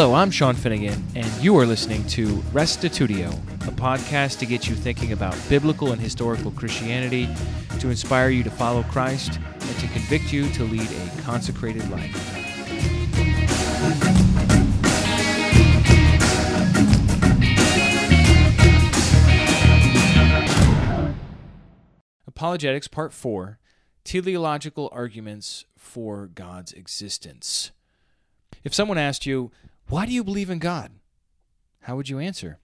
Hello, I'm Sean Finnegan, and you are listening to Restitutio, a podcast to get you thinking about biblical and historical Christianity, to inspire you to follow Christ, and to convict you to lead a consecrated life. Apologetics, Part 4 Teleological Arguments for God's Existence. If someone asked you, Why do you believe in God? How would you answer?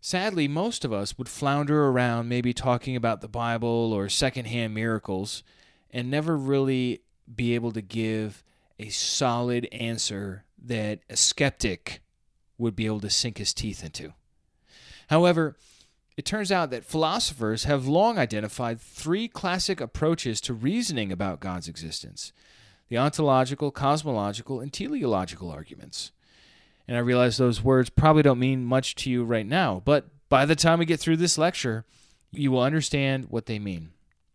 Sadly, most of us would flounder around maybe talking about the Bible or secondhand miracles and never really be able to give a solid answer that a skeptic would be able to sink his teeth into. However, it turns out that philosophers have long identified three classic approaches to reasoning about God's existence the ontological, cosmological, and teleological arguments. And I realize those words probably don't mean much to you right now, but by the time we get through this lecture, you will understand what they mean.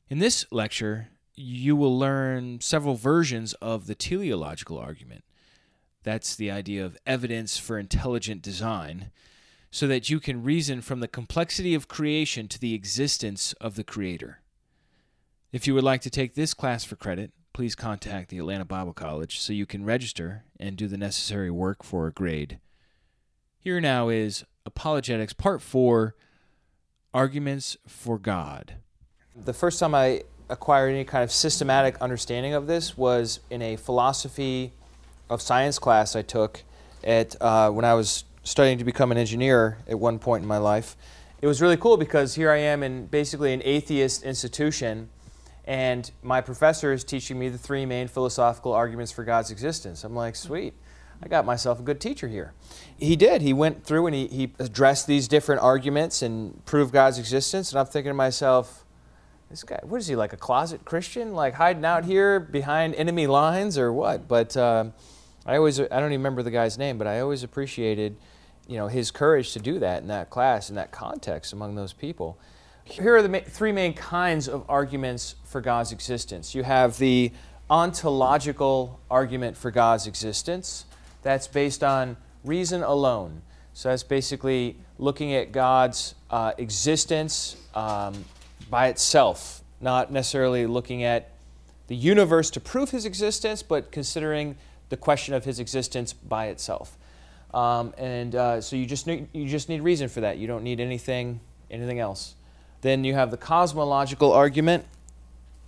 In this lecture, you will learn several versions of the teleological argument. That's the idea of evidence for intelligent design, so that you can reason from the complexity of creation to the existence of the Creator. If you would like to take this class for credit, please contact the Atlanta Bible College so you can register and do the necessary work for a grade. Here now is Apologetics Part 4 Arguments for God. The first time I acquired any kind of systematic understanding of this was in a philosophy of science class I took at uh, when I was studying to become an engineer at one point in my life. It was really cool because here I am in basically an atheist institution and my professor is teaching me the three main philosophical arguments for God's existence. I'm like, sweet, I got myself a good teacher here. He did. He went through and he, he addressed these different arguments and proved God's existence. And I'm thinking to myself, this guy, what is he, like a closet Christian? Like hiding out here behind enemy lines or what? But uh, I always, I don't even remember the guy's name, but I always appreciated, you know, his courage to do that in that class, in that context among those people. Here are the ma- three main kinds of arguments for God's existence. You have the ontological argument for God's existence. That's based on reason alone. So that's basically looking at God's uh, existence um, by itself, not necessarily looking at the universe to prove his existence, but considering the question of his existence by itself. Um, and uh, so you just need, you just need reason for that. You don't need anything anything else. Then you have the cosmological argument,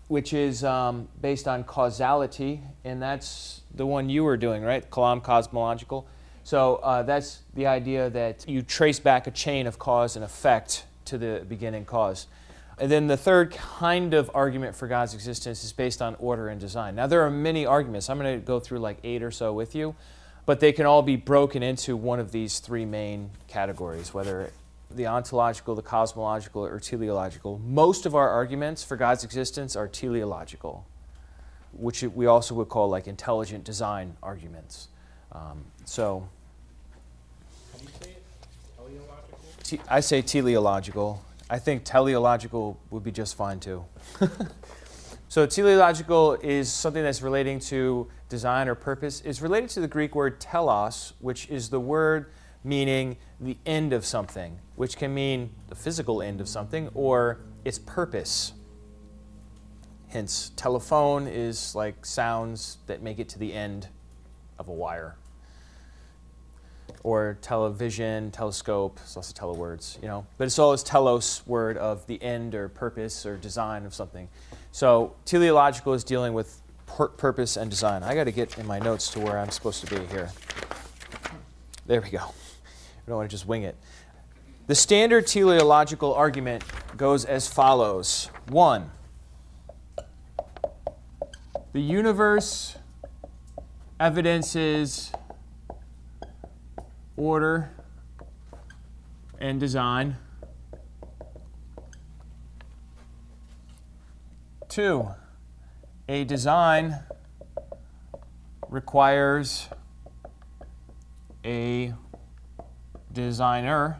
which is um, based on causality, and that's the one you were doing, right? Kalam cosmological. So uh, that's the idea that you trace back a chain of cause and effect to the beginning cause. And then the third kind of argument for God's existence is based on order and design. Now, there are many arguments. I'm going to go through like eight or so with you, but they can all be broken into one of these three main categories, whether the ontological, the cosmological, or teleological. Most of our arguments for God's existence are teleological, which we also would call like intelligent design arguments. Um, so, te- I say teleological. I think teleological would be just fine too. so, teleological is something that's relating to design or purpose. It's related to the Greek word telos, which is the word meaning the end of something, which can mean the physical end of something or its purpose. Hence, telephone is like sounds that make it to the end of a wire. Or television, telescope, it's also telewords, you know. But it's this telos word of the end or purpose or design of something. So teleological is dealing with pur- purpose and design. I got to get in my notes to where I'm supposed to be here. There we go. I don't want to just wing it. The standard teleological argument goes as follows one, the universe evidences order and design. Two, a design requires a designer.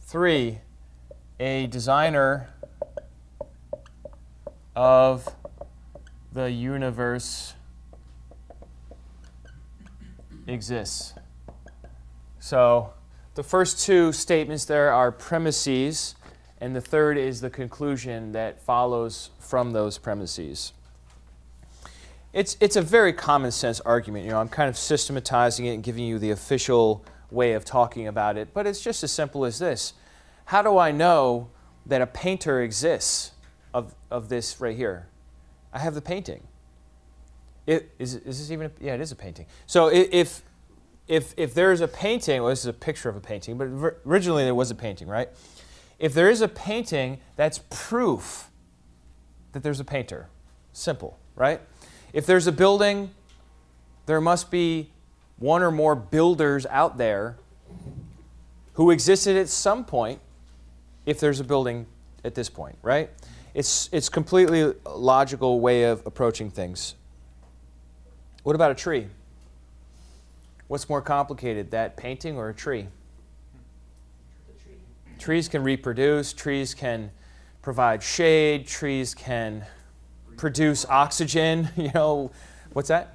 Three, a designer of the universe exists. So the first two statements there are premises, and the third is the conclusion that follows from those premises. It's, it's a very common sense argument. You know, I'm kind of systematizing it and giving you the official way of talking about it, but it's just as simple as this. How do I know that a painter exists of, of this right here? I have the painting. It, is, is this even a, yeah, it is a painting. So if, if, if there's a painting, well, this is a picture of a painting, but originally there was a painting, right? If there is a painting, that's proof that there's a painter. Simple, right? If there's a building, there must be one or more builders out there who existed at some point if there's a building at this point, right? It's, it's completely logical way of approaching things. What about a tree? What's more complicated, that painting or a tree? tree? Trees can reproduce, trees can provide shade, trees can produce oxygen, you know, what's that?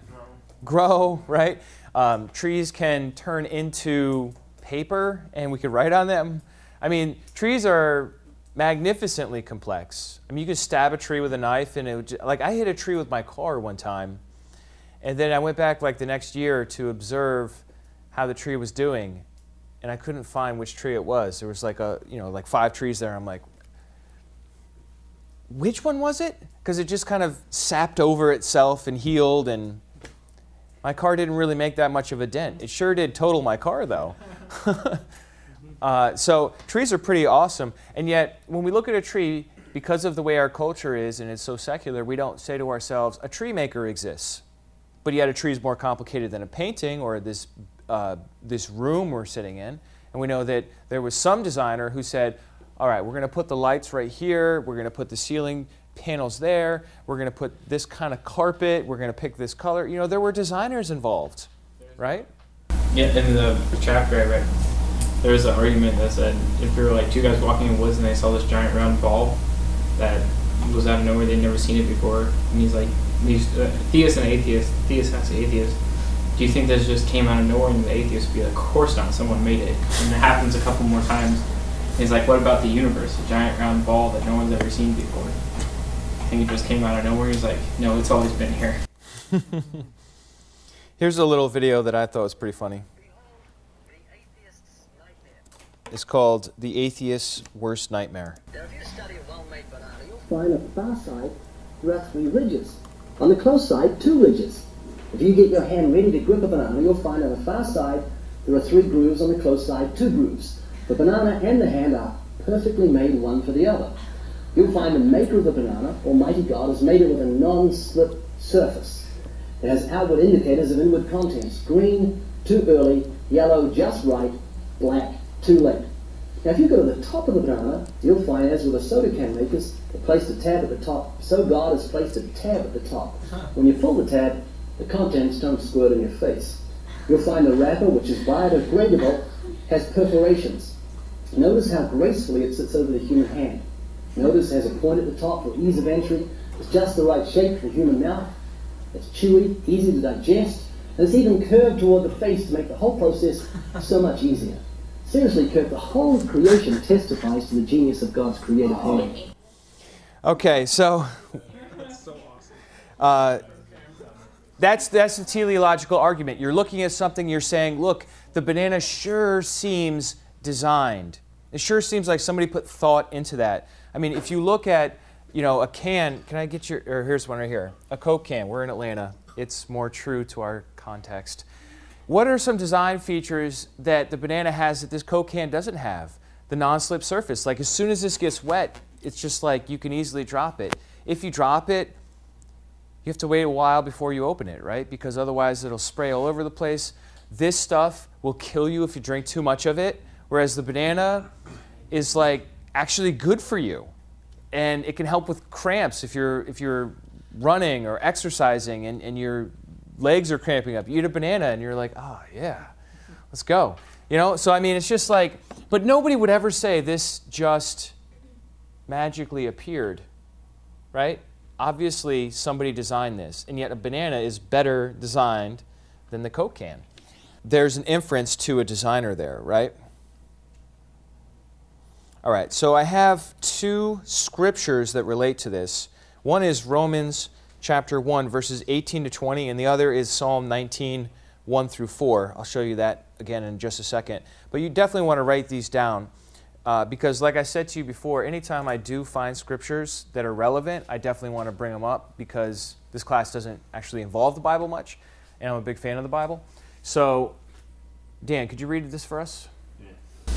Grow, Grow right? Um, trees can turn into paper and we could write on them. I mean, trees are magnificently complex. I mean, you could stab a tree with a knife and it would, like I hit a tree with my car one time and then I went back like the next year to observe how the tree was doing, and I couldn't find which tree it was. There was like a, you know, like five trees there. I'm like, which one was it? Because it just kind of sapped over itself and healed, and my car didn't really make that much of a dent. It sure did total my car, though. uh, so trees are pretty awesome, and yet when we look at a tree, because of the way our culture is and it's so secular, we don't say to ourselves, a tree maker exists but yet a tree is more complicated than a painting or this, uh, this room we're sitting in. And we know that there was some designer who said, all right, we're going to put the lights right here, we're going to put the ceiling panels there, we're going to put this kind of carpet, we're going to pick this color. You know, there were designers involved, right? Yeah, in the chapter I read, there was an argument that said if there were like two guys walking in the woods and they saw this giant round ball that was out of nowhere, they'd never seen it before, and he's like, these uh, theists and atheists, theists has atheists, do you think this just came out of nowhere and the atheists would be like, of course not, someone made it? And it happens a couple more times. He's like, what about the universe, a giant round ball that no one's ever seen before? I think it just came out of nowhere. He's like, no, it's always been here. Here's a little video that I thought was pretty funny. It's called The Atheist's Worst Nightmare. Now if you study a well-made banana, you'll find a far side, there are three ridges. On the close side, two ridges. If you get your hand ready to grip a banana, you'll find on the far side there are three grooves, on the close side, two grooves. The banana and the hand are perfectly made one for the other. You'll find the maker of the banana, Almighty God, has made it with a non-slip surface. It has outward indicators of inward contents. Green, too early, yellow, just right, black, too late. Now if you go to the top of the banana, you'll find, as with the soda can makers, they placed a tab at the top. So God has placed a tab at the top. When you pull the tab, the contents don't squirt in your face. You'll find the wrapper, which is biodegradable, has perforations. Notice how gracefully it sits over the human hand. Notice it has a point at the top for ease of entry. It's just the right shape for human mouth. It's chewy, easy to digest, and it's even curved toward the face to make the whole process so much easier. Seriously, Kirk, the whole creation testifies to the genius of God's creative hand. Okay, so uh, that's that's the teleological argument. You're looking at something, you're saying, look, the banana sure seems designed. It sure seems like somebody put thought into that. I mean, if you look at, you know, a can, can I get your, or here's one right here, a Coke can. We're in Atlanta. It's more true to our context. What are some design features that the banana has that this Coke can doesn't have? The non-slip surface. Like as soon as this gets wet, it's just like you can easily drop it. If you drop it, you have to wait a while before you open it, right? Because otherwise it'll spray all over the place. This stuff will kill you if you drink too much of it, whereas the banana is like actually good for you. And it can help with cramps if you're if you're running or exercising and, and your legs are cramping up. You eat a banana and you're like, oh yeah, let's go. You know, so I mean it's just like but nobody would ever say this just magically appeared, right? Obviously, somebody designed this, and yet a banana is better designed than the Coke can. there's an inference to a designer there, right? All right, so I have two scriptures that relate to this. One is Romans chapter 1, verses 18 to 20, and the other is Psalm 19, 1 through 4. I'll show you that again in just a second. But you definitely want to write these down uh, because, like I said to you before, anytime I do find scriptures that are relevant, I definitely want to bring them up because this class doesn't actually involve the Bible much, and I'm a big fan of the Bible. So, Dan, could you read this for us?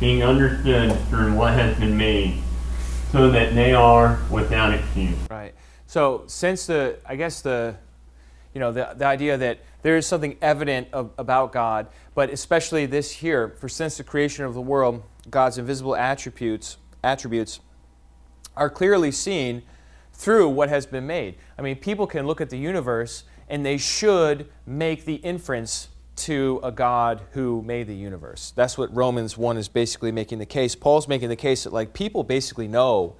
being understood through what has been made, so that they are without excuse. Right. So, since the, I guess the, you know, the, the idea that there is something evident of, about God, but especially this here, for since the creation of the world, God's invisible attributes, attributes are clearly seen through what has been made. I mean, people can look at the universe and they should make the inference to a God who made the universe. That's what Romans 1 is basically making the case. Paul's making the case that like people basically know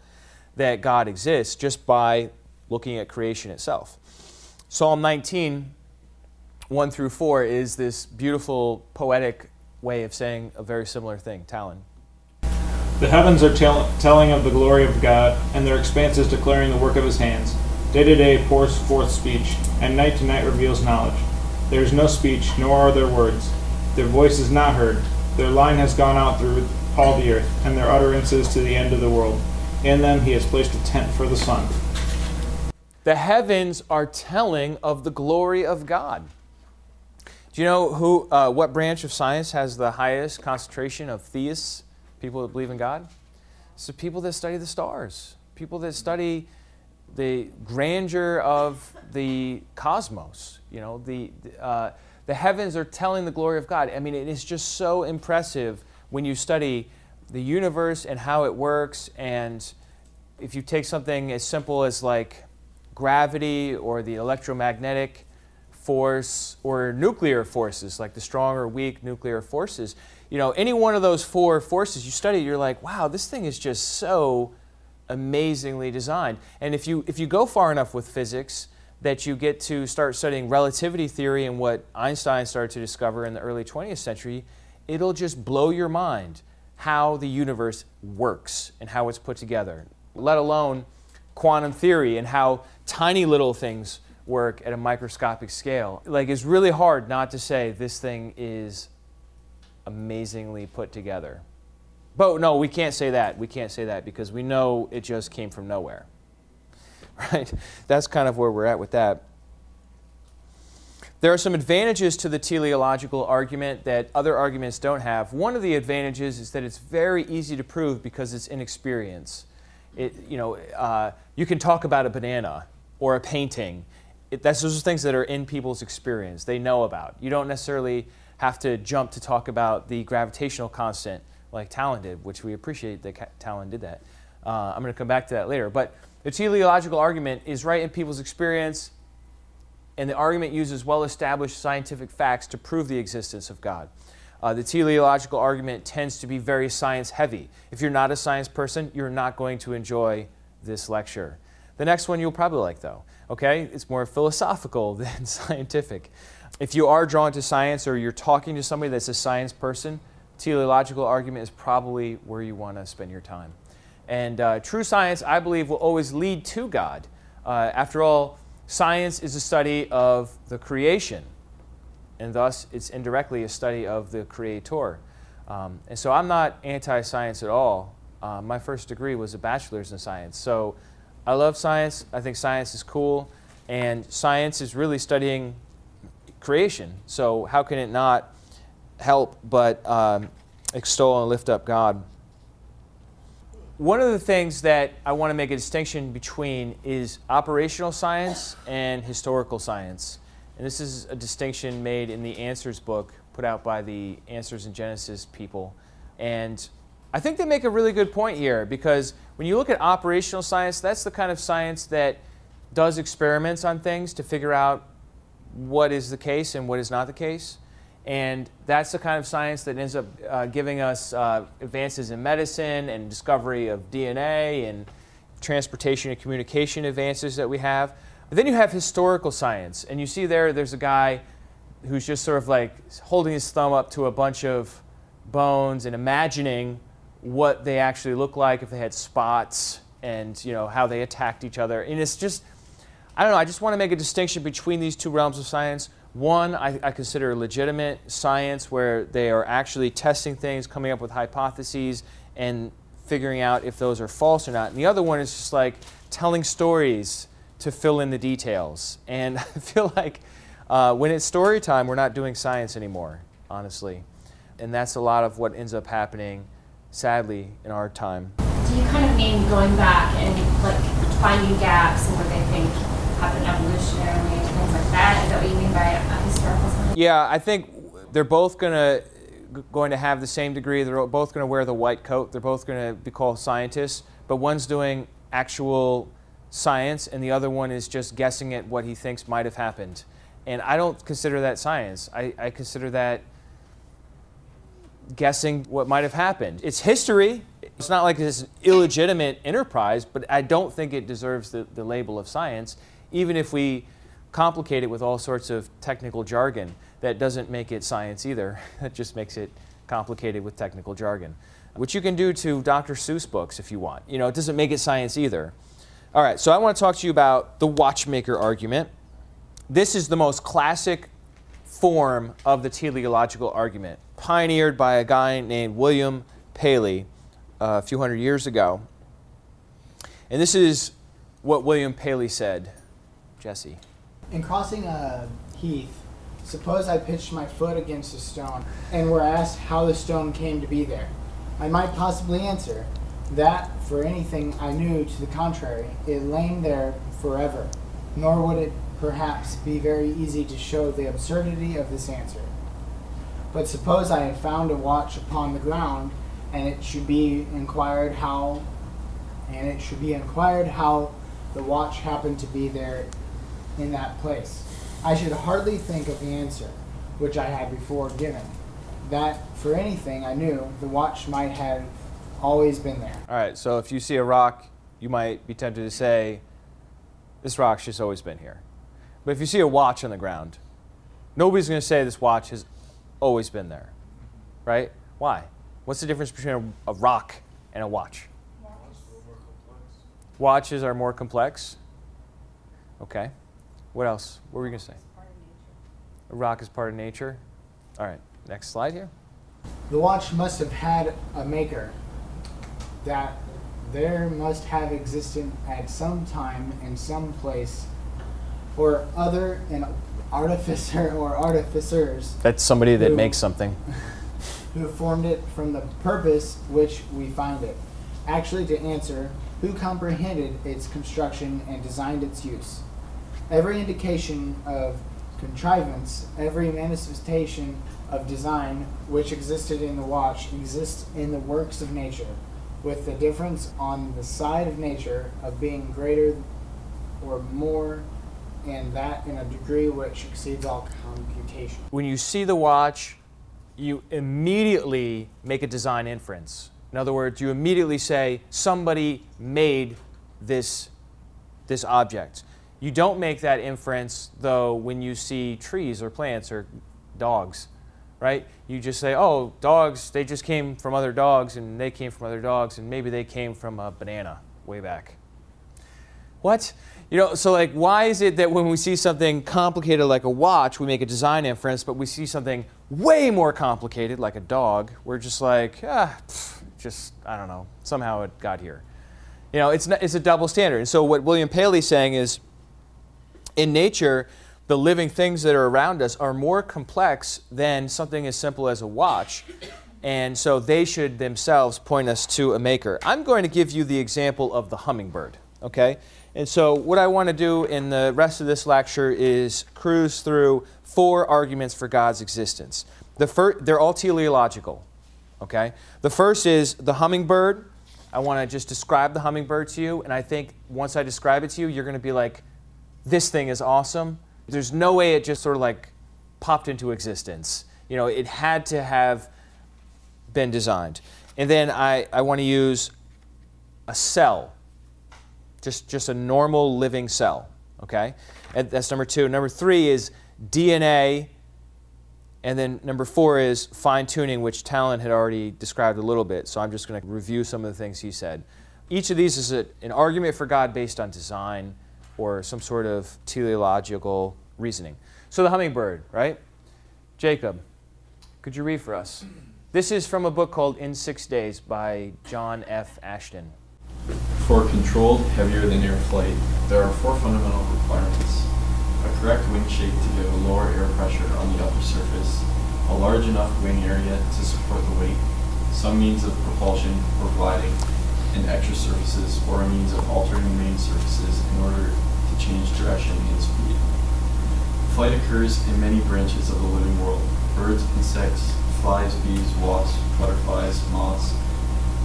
that God exists just by looking at creation itself. Psalm 19 1 through 4 is this beautiful poetic way of saying a very similar thing. Talon. The heavens are tell- telling of the glory of God, and their expanses declaring the work of his hands. Day to day pours forth speech, and night to night reveals knowledge. There is no speech, nor are there words. Their voice is not heard. Their line has gone out through all the earth, and their utterances to the end of the world. In them he has placed a tent for the sun. The heavens are telling of the glory of God. Do you know who, uh, what branch of science has the highest concentration of theists? people that believe in God? It's the people that study the stars, people that study the grandeur of the cosmos. You know, the, uh, the heavens are telling the glory of God. I mean, it is just so impressive when you study the universe and how it works. And if you take something as simple as like gravity or the electromagnetic force or nuclear forces, like the strong or weak nuclear forces, you know, any one of those four forces you study, you're like, wow, this thing is just so amazingly designed. And if you if you go far enough with physics that you get to start studying relativity theory and what Einstein started to discover in the early 20th century, it'll just blow your mind how the universe works and how it's put together, let alone quantum theory and how tiny little things work at a microscopic scale. Like it's really hard not to say this thing is amazingly put together. But no, we can't say that. We can't say that because we know it just came from nowhere. Right? That's kind of where we're at with that. There are some advantages to the teleological argument that other arguments don't have. One of the advantages is that it's very easy to prove because it's inexperience. It, you know, uh, you can talk about a banana or a painting. It, that's those are things that are in people's experience. They know about. You don't necessarily have to jump to talk about the gravitational constant like Talon did, which we appreciate that Talon did that. Uh, I'm going to come back to that later. But the teleological argument is right in people's experience, and the argument uses well established scientific facts to prove the existence of God. Uh, the teleological argument tends to be very science heavy. If you're not a science person, you're not going to enjoy this lecture. The next one you'll probably like, though. Okay? It's more philosophical than scientific if you are drawn to science or you're talking to somebody that's a science person, teleological argument is probably where you want to spend your time. And uh, true science, I believe, will always lead to God. Uh, after all, science is a study of the creation, and thus it's indirectly a study of the Creator. Um, and so I'm not anti science at all. Uh, my first degree was a bachelor's in science. So I love science. I think science is cool. And science is really studying creation. So, how can it not help but um, extol and lift up God? One of the things that I want to make a distinction between is operational science and historical science. And this is a distinction made in the Answers book put out by the Answers in Genesis people. And I think they make a really good point here because when you look at operational science, that's the kind of science that does experiments on things to figure out what is the case and what is not the case. And that's the kind of science that ends up uh, giving us uh, advances in medicine and discovery of DNA and transportation and communication advances that we have. But then you have historical science, and you see there, there's a guy who's just sort of like holding his thumb up to a bunch of bones and imagining what they actually look like if they had spots and you know how they attacked each other. And it's just, I don't know. I just want to make a distinction between these two realms of science. One, I, I consider legitimate science, where they are actually testing things, coming up with hypotheses, and figuring out if those are false or not. And the other one is just like telling stories to fill in the details. And I feel like uh, when it's story time, we're not doing science anymore, honestly. And that's a lot of what ends up happening, sadly, in our time. Do you kind of mean going back and like finding gaps in what they think happened evolutionarily and things like that? Is that what you mean by a historical science? Yeah, I think they're both going to going to have the same degree. They're both going to wear the white coat. They're both going to be called scientists, but one's doing actual science and the other one is just guessing at what he thinks might have happened. And I don't consider that science. I, I consider that guessing what might have happened. It's history. It's not like this illegitimate enterprise, but I don't think it deserves the, the label of science, even if we complicate it with all sorts of technical jargon. That doesn't make it science either. That just makes it complicated with technical jargon, which you can do to Dr. Seuss books if you want. You know, it doesn't make it science either. All right, so I want to talk to you about the watchmaker argument. This is the most classic form of the teleological argument, pioneered by a guy named William Paley uh, a few hundred years ago. And this is what William Paley said. Jesse. In crossing a heath, suppose I pitched my foot against a stone and were asked how the stone came to be there. I might possibly answer that, for anything I knew to the contrary, it lay there forever, nor would it perhaps be very easy to show the absurdity of this answer. But suppose I had found a watch upon the ground, and it should be inquired how, and it should be inquired how the watch happened to be there in that place. I should hardly think of the answer, which I had before given, that for anything I knew, the watch might have always been there. All right, so if you see a rock, you might be tempted to say, this rock's just always been here. But if you see a watch on the ground, nobody's going to say this watch has always been there, right? Why? What's the difference between a, a rock and a watch? Watches are more complex. Okay. What else? What were you going to say? A rock is part of nature. All right. Next slide here. The watch must have had a maker that there must have existed at some time and some place or other an artificer or artificers That's somebody that Who- makes something. who formed it from the purpose which we find it. Actually, to answer, who comprehended its construction and designed its use. Every indication of contrivance, every manifestation of design which existed in the watch exists in the works of nature, with the difference on the side of nature of being greater or more, and that in a degree which exceeds all computation. when you see the watch, you immediately make a design inference. In other words, you immediately say somebody made this this object. You don't make that inference though when you see trees or plants or dogs, right? You just say, "Oh, dogs, they just came from other dogs and they came from other dogs and maybe they came from a banana way back." What? You know, so like, why is it that when we see something complicated like a watch, we make a design inference, but we see something way more complicated like a dog, we're just like, ah, pff, just, I don't know, somehow it got here. You know, it's, it's a double standard. And so what William Paley's saying is, in nature, the living things that are around us are more complex than something as simple as a watch. And so they should themselves point us to a maker. I'm going to give you the example of the hummingbird, okay? And so what I want to do in the rest of this lecture is cruise through four arguments for God's existence. The fir- they're all teleological, Okay? The first is the hummingbird. I want to just describe the hummingbird to you, and I think once I describe it to you, you're going to be like, this thing is awesome. There's no way it just sort of like popped into existence. You know, it had to have been designed. And then I, I want to use a cell, just, just a normal living cell. Okay? And that's number two. Number three is DNA. And then number four is fine tuning, which Talon had already described a little bit. So I'm just going to review some of the things he said. Each of these is a, an argument for God based on design or some sort of teleological reasoning. So the hummingbird, right? Jacob, could you read for us? This is from a book called In Six Days by John F. Ashton. For controlled, heavier than air flight, there are four fundamental requirements. A correct wing shape to give a lower air pressure on the upper surface, a large enough wing area to support the weight, some means of propulsion or gliding, and extra surfaces or a means of altering the main surfaces in order to change direction and speed. Flight occurs in many branches of the living world birds, insects, flies, bees, wasps, butterflies, moths,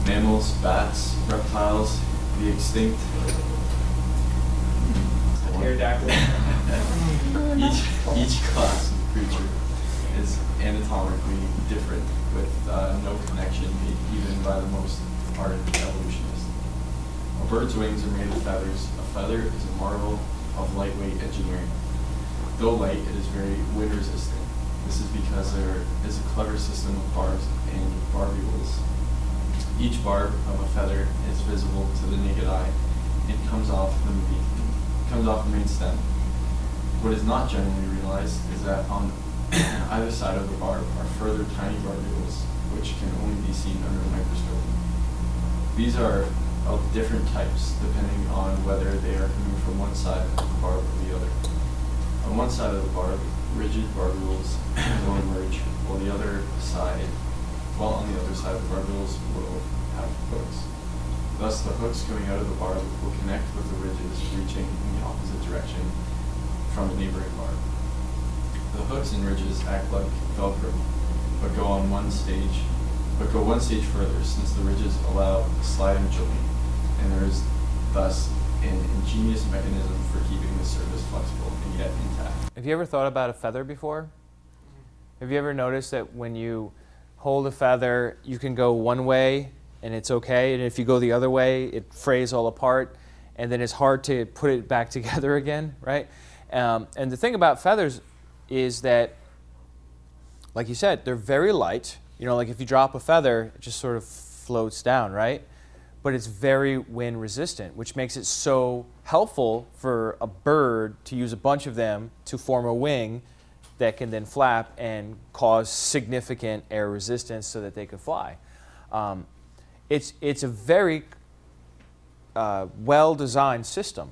mammals, bats, reptiles, the extinct. Pterodactyl. each, each class of creature is anatomically different with uh, no connection made even by the most ardent evolutionist. A bird's wings are made of feathers. A feather is a marvel of lightweight engineering. Though light, it is very wind resistant. This is because there is a clever system of barbs and barbules. Each barb of a feather is visible to the naked eye and comes off the main, comes off the main stem. What is not generally realized is that on either side of the barb are further tiny barbules, which can only be seen under a microscope. These are of different types depending on whether they are coming from one side of the barb or the other. On one side of the barb, rigid barbules will emerge, while the other side, while on the other side, the barbules will have hooks. Thus, the hooks coming out of the barb will connect with the ridges reaching in the opposite direction from a neighboring barb. The hooks and ridges act like Velcro, but go on one stage, but go one stage further, since the ridges allow sliding joint, and there is thus an ingenious mechanism for keeping the surface flexible and yet intact. Have you ever thought about a feather before? Have you ever noticed that when you hold a feather, you can go one way and it's okay, and if you go the other way, it frays all apart, and then it's hard to put it back together again, right? Um, and the thing about feathers is that, like you said, they're very light. You know, like if you drop a feather, it just sort of floats down, right? But it's very wind resistant, which makes it so helpful for a bird to use a bunch of them to form a wing that can then flap and cause significant air resistance so that they could fly. Um, it's, it's a very uh, well designed system.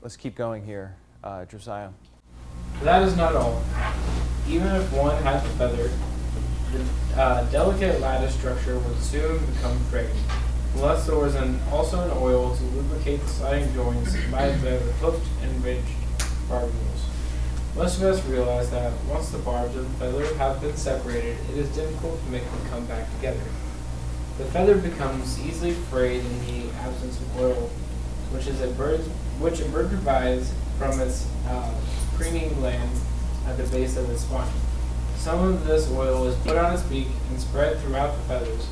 Let's keep going here, uh, Josiah. That is not all. Even if one had a feather, the uh, delicate lattice structure would soon become frayed, there was an, also an oil to lubricate the sliding joints by the hooked and ridged barbules. Most of us realize that once the barbs of the feather have been separated, it is difficult to make them come back together. The feather becomes easily frayed in the absence of oil, which is a bird, which a bird provides from its uh, preening gland at the base of its spine. Some of this oil is put on its beak and spread throughout the feathers,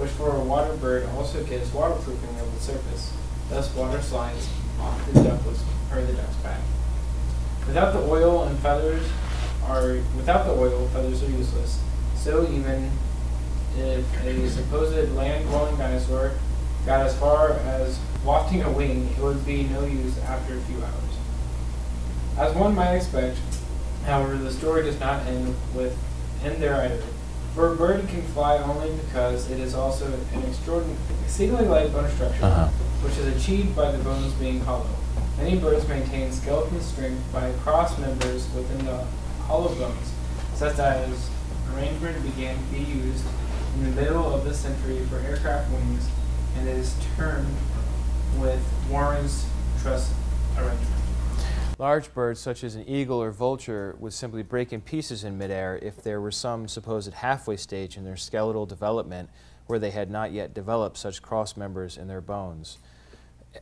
which for a water bird also gives waterproofing of the surface. Thus, water slides off the ductless or the duck's back. Without the oil and feathers are without the oil, feathers are useless. So even if a supposed land-dwelling dinosaur got as far as wafting a wing, it would be no use after a few hours. As one might expect, however, the story does not end with end there either. For a bird can fly only because it is also an extraordinary, exceedingly light bone structure, Uh-huh. which is achieved by the bones being hollow. Many birds maintain skeleton strength by cross members within the hollow bones, such as arrangement began to be used in the middle of the century for aircraft wings and is termed with Warren's truss arrangement. Large birds, such as an eagle or vulture, would simply break in pieces in midair if there were some supposed halfway stage in their skeletal development where they had not yet developed such cross members in their bones.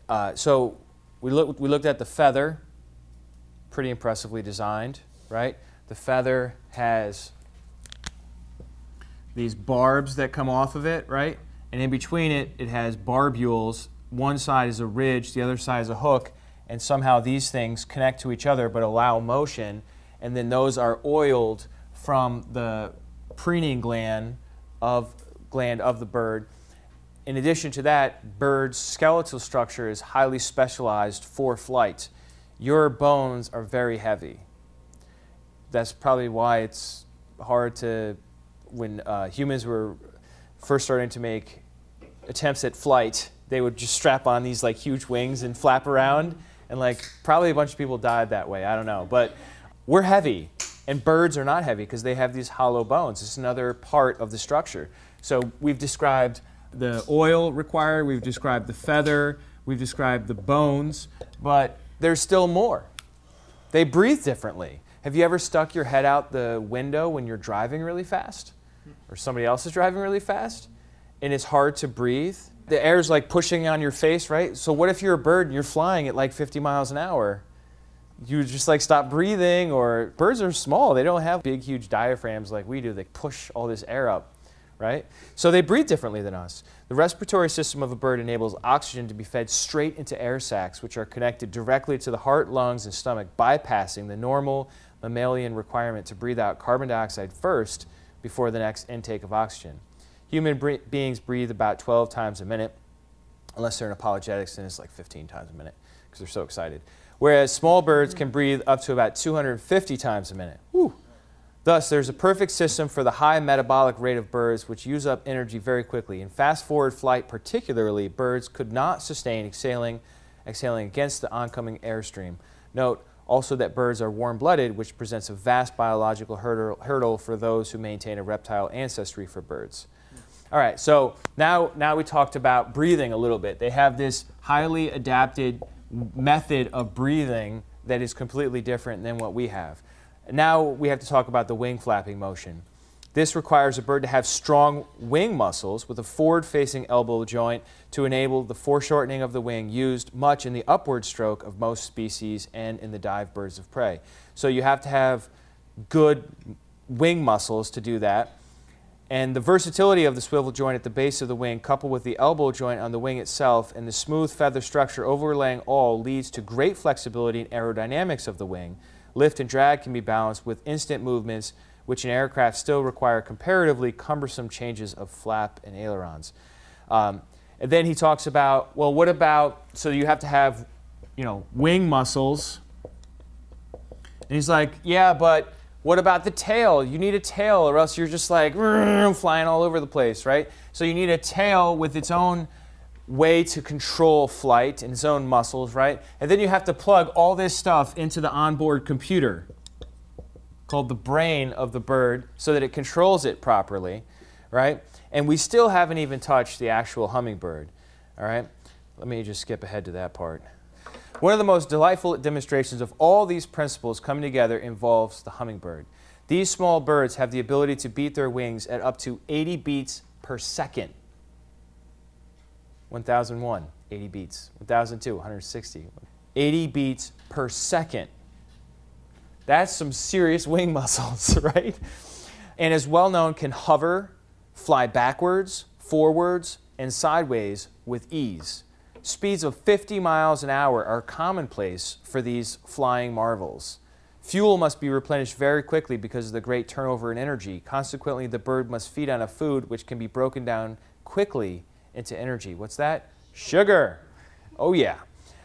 Uh, so we, look, we looked at the feather, pretty impressively designed, right? The feather has these barbs that come off of it, right? And in between it, it has barbules. One side is a ridge, the other side is a hook, and somehow these things connect to each other but allow motion, and then those are oiled from the preening gland of gland of the bird. In addition to that, birds' skeletal structure is highly specialized for flight. Your bones are very heavy. That's probably why it's hard to, when uh, humans were first starting to make attempts at flight, they would just strap on these like huge wings and flap around and like probably a bunch of people died that way. I don't know, but we're heavy, and birds are not heavy because they have these hollow bones. It's another part of the structure. So we've described the oil required, we've described the feather, we've described the bones, but there's still more. They breathe differently. Have you ever stuck your head out the window when you're driving really fast? Or somebody else is driving really fast? And it's hard to breathe? The air's like pushing on your face, right? So what if you're a bird and you're flying at like 50 miles an hour? You just like stop breathing, or birds are small. They don't have big, huge diaphragms like we do. They push all this air up, right? So they breathe differently than us. The respiratory system of a bird enables oxygen to be fed straight into air sacs, which are connected directly to the heart, lungs, and stomach, bypassing the normal mammalian requirement to breathe out carbon dioxide first before the next intake of oxygen. Human bre- beings breathe about 12 times a minute, unless they're in apologetics, and it's like 15 times a minute because they're so excited. Whereas small birds can breathe up to about 250 times a minute. Whew. Thus, there's a perfect system for the high metabolic rate of birds, which use up energy very quickly. In fast forward flight, particularly, birds could not sustain exhaling, exhaling against the oncoming airstream. Note also that birds are warm blooded, which presents a vast biological hurdle, hurdle for those who maintain a reptile ancestry for birds. All right, so now, now we talked about breathing a little bit. They have this highly adapted method of breathing that is completely different than what we have. Now we have to talk about the wing flapping motion. This requires a bird to have strong wing muscles with a forward facing elbow joint to enable the foreshortening of the wing used much in the upward stroke of most species and in the dive birds of prey. So you have to have good wing muscles to do that. And the versatility of the swivel joint at the base of the wing, coupled with the elbow joint on the wing itself and the smooth feather structure overlaying all, leads to great flexibility and aerodynamics of the wing. Lift and drag can be balanced with instant movements, which in aircraft still require comparatively cumbersome changes of flap and ailerons. Um, and then he talks about, well, what about, so you have to have, you know, wing muscles. And he's like, yeah, but what about the tail? You need a tail, or else you're just like flying all over the place, right? So you need a tail with its own way to control flight and its own muscles, right? And then you have to plug all this stuff into the onboard computer called the brain of the bird so that it controls it properly, right? And we still haven't even touched the actual hummingbird, all right? Let me just skip ahead to that part. One of the most delightful demonstrations of all these principles coming together involves the hummingbird. These small birds have the ability to beat their wings at up to 80 beats per second. 1001, 80 beats. 1002, 160. 80 beats per second. That's some serious wing muscles, right? And as well known, can hover, fly backwards, forwards, and sideways with ease. Speeds of 50 miles an hour are commonplace for these flying marvels. Fuel must be replenished very quickly because of the great turnover in energy. Consequently, the bird must feed on a food which can be broken down quickly into energy. What's that? Sugar. Oh, yeah.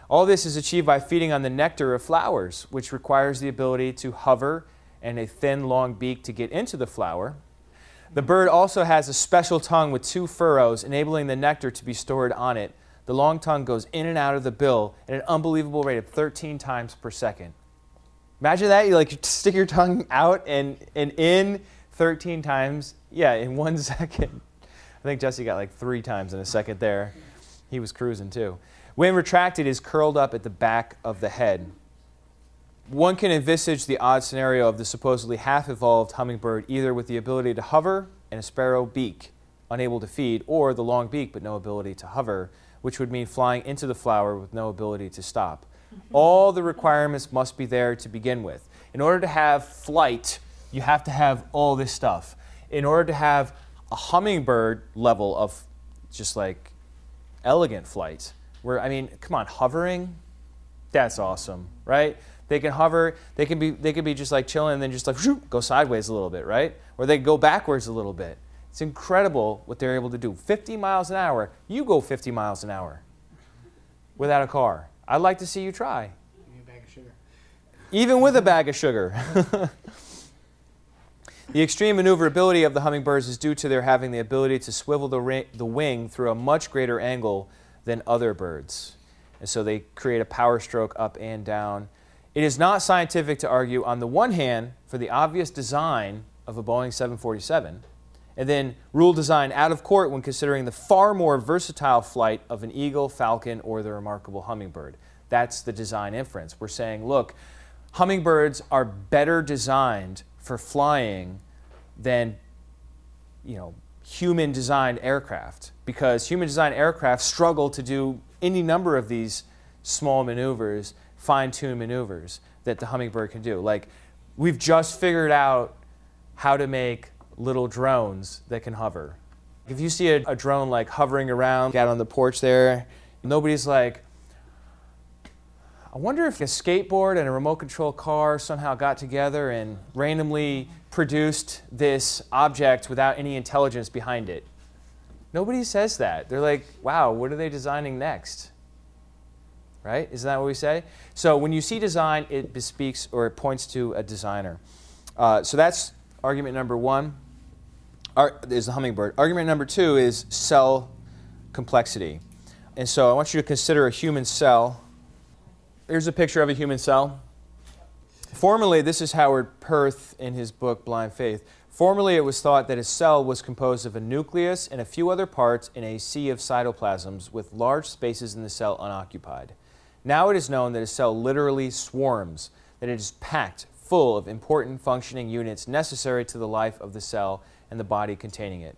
All this is achieved by feeding on the nectar of flowers, which requires the ability to hover and a thin, long beak to get into the flower. The bird also has a special tongue with two furrows, enabling the nectar to be stored on it the long tongue goes in and out of the bill at an unbelievable rate of 13 times per second. Imagine that. You like stick your tongue out and, and in 13 times. Yeah, in one second. I think Jesse got like three times in a second there. He was cruising too. When retracted, is curled up at the back of the head. one can envisage the odd scenario of the supposedly half evolved hummingbird either with the ability to hover and a sparrow beak, unable to feed, or the long beak but no ability to hover, which would mean flying into the flower with no ability to stop. Mm-hmm. All the requirements must be there to begin with. In order to have flight, you have to have all this stuff. In order to have a hummingbird level of just like elegant flight, where, I mean, come on, hovering, that's awesome, right? They can hover, they can be, they can be just like chilling and then just like whoop, go sideways a little bit, right? Or they go backwards a little bit. It's incredible what they're able to do. 50 miles an hour, you go 50 miles an hour without a car. I'd like to see you try. Give me a bag of sugar. Even with a bag of sugar. the extreme maneuverability of the hummingbirds is due to their having the ability to swivel the, the wing through a much greater angle than other birds. And so they create a power stroke up and down. It is not scientific to argue, on the one hand, for the obvious design of a Boeing 747, and then rule design out of court when considering the far more versatile flight of an eagle, falcon, or the remarkable hummingbird. That's the design inference. We're saying, look, hummingbirds are better designed for flying than you know human designed aircraft because human designed aircraft struggle to do any number of these small maneuvers fine-tuned maneuvers that the hummingbird can do like we've just figured out how to make little drones that can hover if you see a, a drone like hovering around out on the porch there nobody's like I wonder if a skateboard and a remote control car somehow got together and randomly produced this object without any intelligence behind it. Nobody says that. They're like, wow, what are they designing next? Right? Isn't that what we say? So when you see design, it bespeaks or it points to a designer. Uh, so that's argument number one. Is the hummingbird. Argument number two is cell complexity. And so I want you to consider a human cell Here's a picture of a human cell. Formerly, this is Howard Peth in his book Blind Faith. Formerly, it was thought that a cell was composed of a nucleus and a few other parts in a sea of cytoplasms with large spaces in the cell unoccupied. Now it is known that a cell literally swarms, that it is packed full of important functioning units necessary to the life of the cell and the body containing it.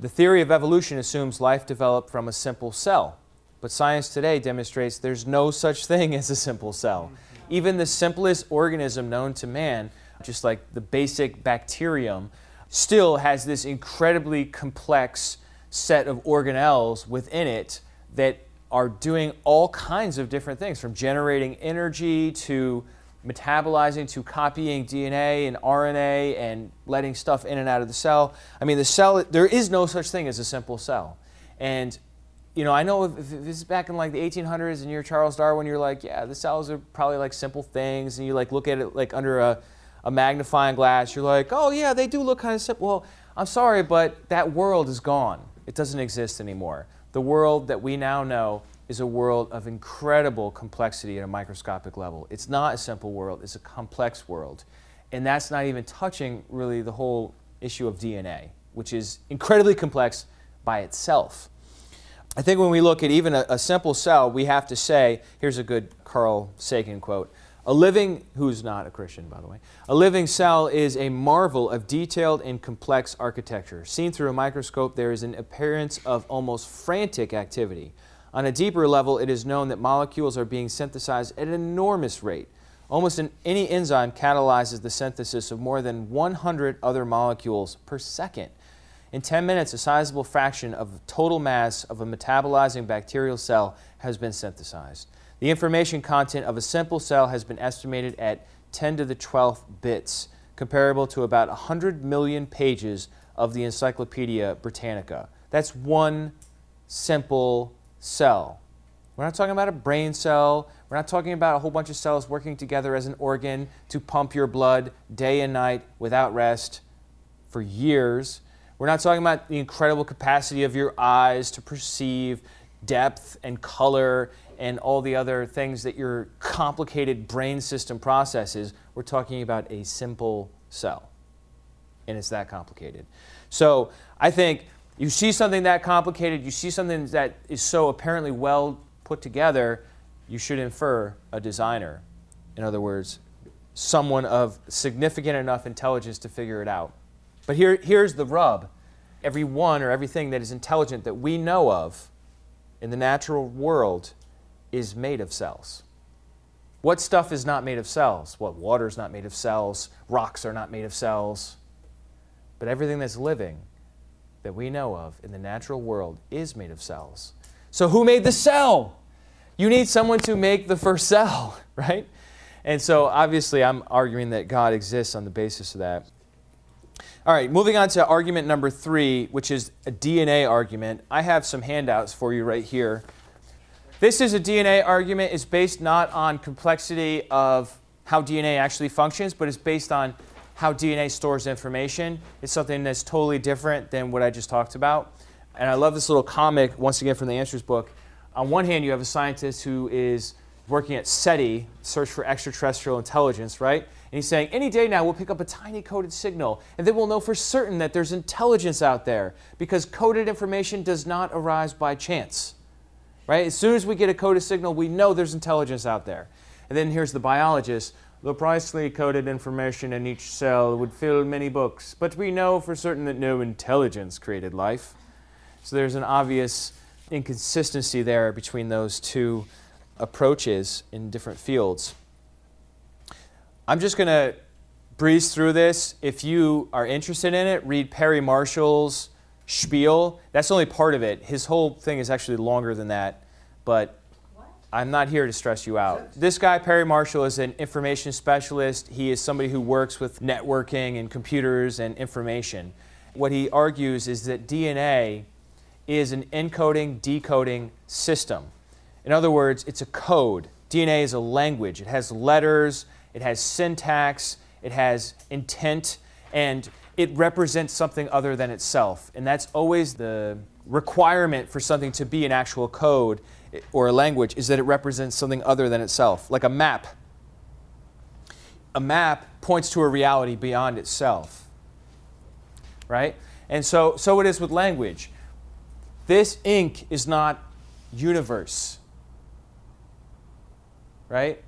The theory of evolution assumes life developed from a simple cell. But science today demonstrates there's no such thing as a simple cell. Mm-hmm. Even the simplest organism known to man, just like the basic bacterium, still has this incredibly complex set of organelles within it that are doing all kinds of different things from generating energy to metabolizing to copying DNA and RNA and letting stuff in and out of the cell. I mean, the cell, there is no such thing as a simple cell. And you know, I know if, if this is back in like the 1800s and you're Charles Darwin, you're like, yeah, the cells are probably like simple things, and you like look at it like under a, a magnifying glass. You're like, oh yeah, they do look kind of simple. Well, I'm sorry, but that world is gone. It doesn't exist anymore. The world that we now know is a world of incredible complexity at a microscopic level. It's not a simple world, it's a complex world. And that's not even touching really the whole issue of DNA, which is incredibly complex by itself. I think when we look at even a, a, simple cell, we have to say here's a good Carl Sagan quote. A living, who's not a Christian, by the way, a living cell is a marvel of detailed and complex architecture. Seen through a microscope, there is an appearance of almost frantic activity. On a deeper level, it is known that molecules are being synthesized at an enormous rate. Almost an, any enzyme catalyzes the synthesis of more than 100 other molecules per second. In 10 minutes, a sizable fraction of the total mass of a metabolizing bacterial cell has been synthesized. The information content of a simple cell has been estimated at 10 to the 12th bits, comparable to about 100 million pages of the Encyclopedia Britannica. That's one simple cell. We're not talking about a brain cell. We're not talking about a whole bunch of cells working together as an organ to pump your blood day and night without rest for years. We're not talking about the incredible capacity of your eyes to perceive depth and color and all the other things that your complicated brain system processes. We're talking about a simple cell. And it's that complicated. So I think you see something that complicated, you see something that is so apparently well put together, you should infer a designer. In other words, someone of significant enough intelligence to figure it out. But here, here's the rub every one or everything that is intelligent that we know of in the natural world is made of cells. What stuff is not made of cells? Well, water is not made of cells, rocks are not made of cells. But everything that's living that we know of in the natural world is made of cells. So, who made the cell? You need someone to make the first cell, right? And so, obviously, I'm arguing that God exists on the basis of that. All right, moving on to argument number three, which is a DNA argument. I have some handouts for you right here. This is a DNA argument. It's based not on complexity of how DNA actually functions, but it's based on how DNA stores information. It's something that's totally different than what I just talked about. And I love this little comic, once again, from the Answers book. On one hand, you have a scientist who is working at SETI, Search for Extraterrestrial Intelligence, right? And he's saying, any day now we'll pick up a tiny coded signal, and then we'll know for certain that there's intelligence out there because coded information does not arise by chance, right? As soon as we get a coded signal, we know there's intelligence out there. And then here's the biologist. The precisely coded information in each cell would fill many books, but we know for certain that no intelligence created life. So there's an obvious inconsistency there between those two approaches in different fields. I'm just going to breeze through this. If you are interested in it, read Perry Marshall's spiel. That's only part of it. His whole thing is actually longer than that, but I'm not here to stress you out. This guy, Perry Marshall, is an information specialist. He is somebody who works with networking and computers and information. What he argues is that DNA is an encoding, decoding system. In other words, it's a code. DNA is a language. It has letters, it has syntax, it has intent, and it represents something other than itself. And that's always the requirement for something to be an actual code or a language is that it represents something other than itself, like a map. A map points to a reality beyond itself. Right? And so, so it is with language. This ink is not universe. Right?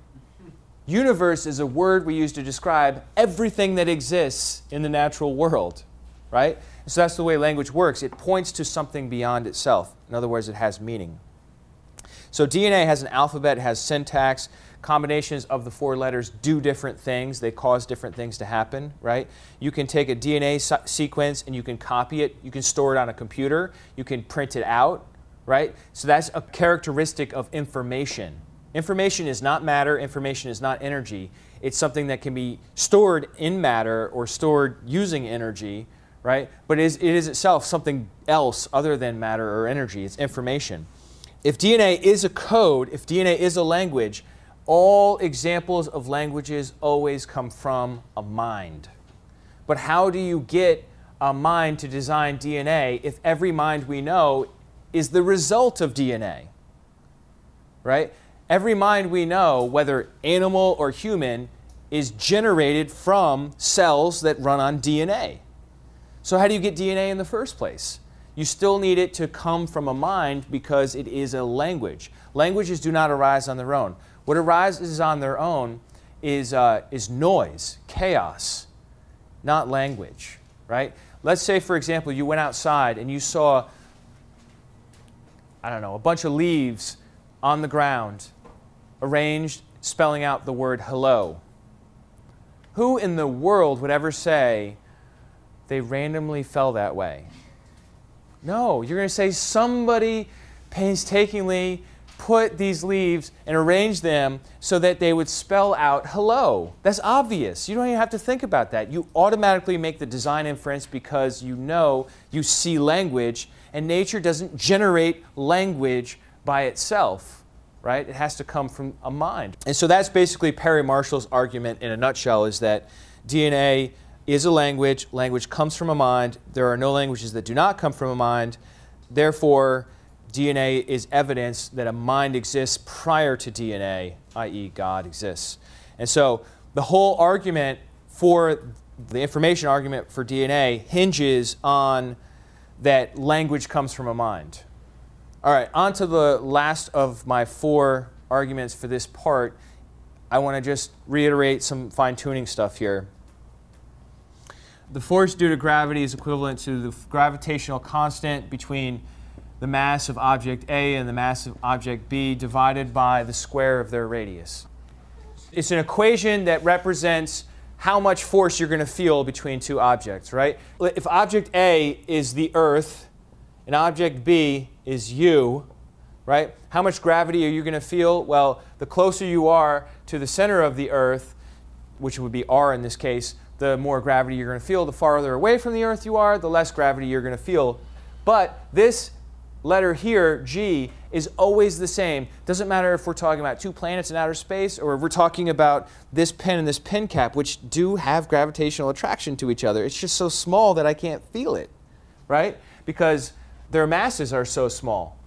Universe is a word we use to describe everything that exists in the natural world. Right? So that's the way language works. It points to something beyond itself. In other words, it has meaning. So DNA has an alphabet, has syntax. Combinations of the four letters do different things. They cause different things to happen, right? You can take a DNA sequence and you can copy it. You can store it on a computer. You can print it out, right? So that's a characteristic of information. Information is not matter. Information is not energy. It's something that can be stored in matter or stored using energy, right? But it is, it is itself something else other than matter or energy. It's information if DNA is a code, if DNA is a language, all examples of languages always come from a mind. But how do you get a mind to design DNA if every mind we know is the result of DNA? Right? Every mind we know, whether animal or human, is generated from cells that run on DNA. So, how do you get DNA in the first place? You still need it to come from a mind because it is a language. Languages do not arise on their own. What arises on their own is, uh, is noise, chaos, not language, right? Let's say, for example, you went outside and you saw, I don't know, a bunch of leaves on the ground arranged spelling out the word hello. Who in the world would ever say they randomly fell that way? No, you're going to say somebody painstakingly put these leaves and arrange them so that they would spell out hello. That's obvious. You don't even have to think about that. You automatically make the design inference because you know you see language, and nature doesn't generate language by itself, right? It has to come from a mind. And so that's basically Perry Marshall's argument in a nutshell is that DNA is a language. Language comes from a mind. There are no languages that do not come from a mind. Therefore, DNA is evidence that a mind exists prior to DNA, i.e., God exists. And so the whole argument for the information argument for DNA hinges on that language comes from a mind. All right, on to the last of my four arguments for this part. I want to just reiterate some fine tuning stuff here. The force due to gravity is equivalent to the gravitational constant between the mass of object A and the mass of object B divided by the square of their radius. It's an equation that represents how much force you're going to feel between two objects, right? If object A is the Earth and object B is you, right? How much gravity are you going to feel? Well, the closer you are to the center of the Earth, which would be R in this case, the more gravity you're going to feel. The farther away from the Earth you are, the less gravity you're going to feel. But this letter here, G, is always the same. Doesn't matter if we're talking about two planets in outer space or if we're talking about this pen and this pen cap, which do have gravitational attraction to each other. It's just so small that I can't feel it, right? Because their masses are so small.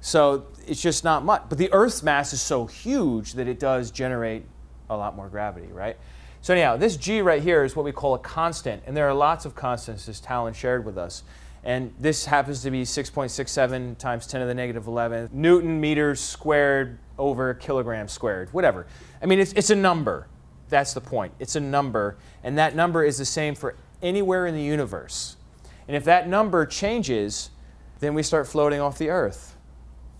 So it's just not much. But the Earth's mass is so huge that it does generate a lot more gravity, right? So anyhow, this g right here is what we call a constant, and there are lots of constants, as Talon shared with us. And this happens to be 6.67 times 10 to the negative 11 newton meters squared over kilograms squared, whatever. I mean, it's, it's a number. That's the point. It's a number, and that number is the same for anywhere in the universe. And if that number changes, then we start floating off the Earth,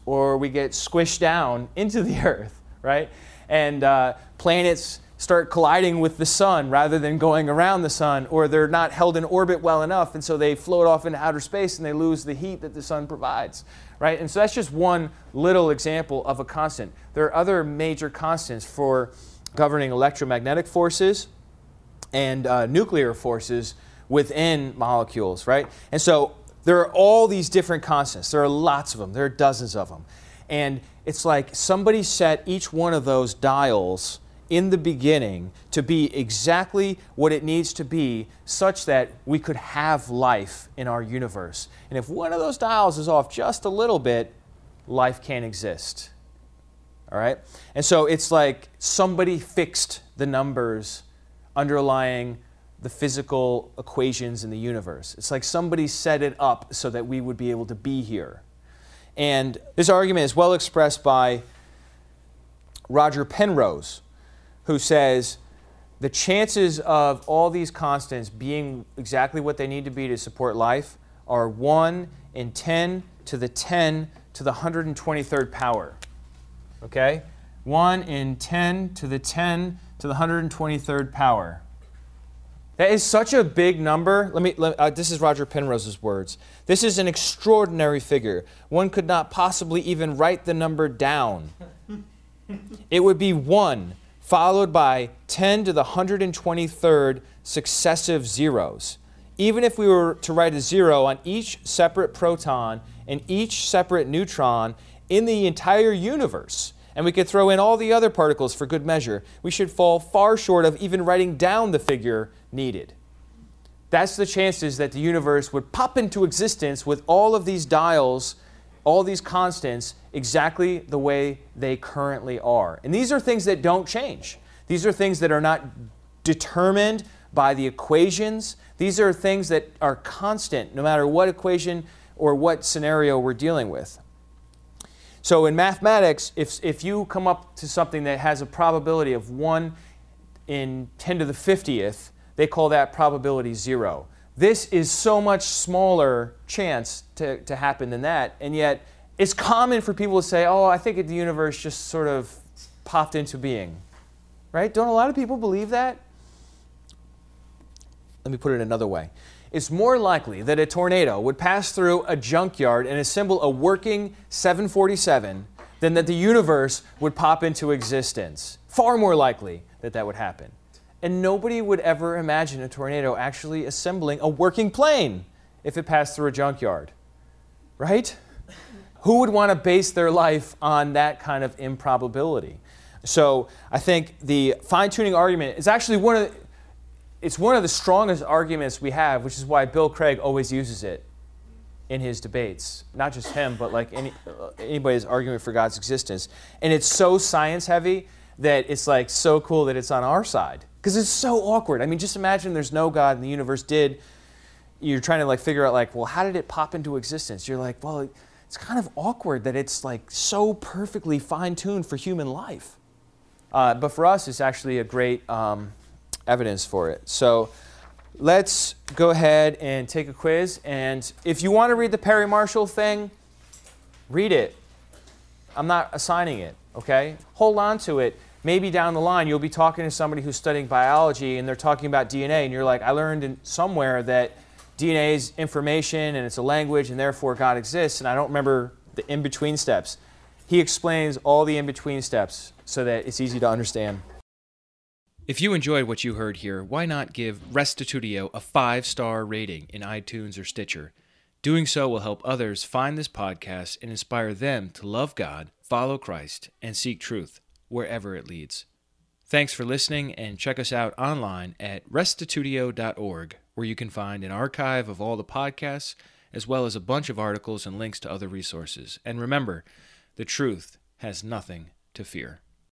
or we get squished down into the Earth, right? And uh, planets start colliding with the sun rather than going around the sun, or they're not held in orbit well enough, and so they float off into outer space and they lose the heat that the sun provides, right? And so that's just one little example of a constant. There are other major constants for governing electromagnetic forces and uh, nuclear forces within molecules, right? And so there are all these different constants. There are lots of them. There are dozens of them. And it's like somebody set each one of those dials in the beginning to be exactly what it needs to be such that we could have life in our universe. And if one of those dials is off just a little bit, life can't exist. All right? And so it's like somebody fixed the numbers underlying the physical equations in the universe. It's like somebody set it up so that we would be able to be here. And this argument is well expressed by Roger Penrose who says the chances of all these constants being exactly what they need to be to support life are 1 in 10 to the 10 to the 123rd power. Okay? 1 in 10 to the 10 to the 123rd power. That is such a big number. Let me. Let, uh, this is Roger Penrose's words. This is an extraordinary figure. One could not possibly even write the number down. It would be one followed by 10 to the 123rd successive zeros. Even if we were to write a zero on each separate proton and each separate neutron in the entire universe, and we could throw in all the other particles for good measure, we should fall far short of even writing down the figure needed. That's the chances that the universe would pop into existence with all of these dials all these constants exactly the way they currently are. And these are things that don't change. These are things that are not determined by the equations. These are things that are constant no matter what equation or what scenario we're dealing with. So in mathematics, if, if you come up to something that has a probability of 1 in 10 to the 50th, they call that probability zero. This is so much smaller chance to, to happen than that. And yet, it's common for people to say, oh, I think the universe just sort of popped into being. Right? Don't a lot of people believe that? Let me put it another way. It's more likely that a tornado would pass through a junkyard and assemble a working 747 than that the universe would pop into existence. Far more likely that that would happen. And nobody would ever imagine a tornado actually assembling a working plane if it passed through a junkyard. Right? Who would want to base their life on that kind of improbability? So I think the fine tuning argument is actually one of the, it's one of the strongest arguments we have, which is why Bill Craig always uses it in his debates. Not just him, but like any, anybody's argument for God's existence. And it's so science heavy that it's like so cool that it's on our side because it's so awkward. I mean, just imagine there's no God and the universe did. You're trying to like figure out like, well, how did it pop into existence? You're like, well, it's kind of awkward that it's like so perfectly fine tuned for human life. Uh, but for us, it's actually a great um, evidence for it. So let's go ahead and take a quiz. And if you want to read the Perry Marshall thing, read it. I'm not assigning it, okay? Hold on to it. Maybe down the line you'll be talking to somebody who's studying biology and they're talking about DNA, and you're like, I learned in somewhere that DNA is information and it's a language, and therefore God exists, and I don't remember the in between steps. He explains all the in between steps so that it's easy to understand. If you enjoyed what you heard here, why not give Restitutio a five star rating in iTunes or Stitcher? Doing so will help others find this podcast and inspire them to love God, follow Christ, and seek truth wherever it leads. Thanks for listening, and check us out online at restitutio.org, where you can find an archive of all the podcasts, as well as a bunch of articles and links to other resources. And remember, the truth has nothing to fear.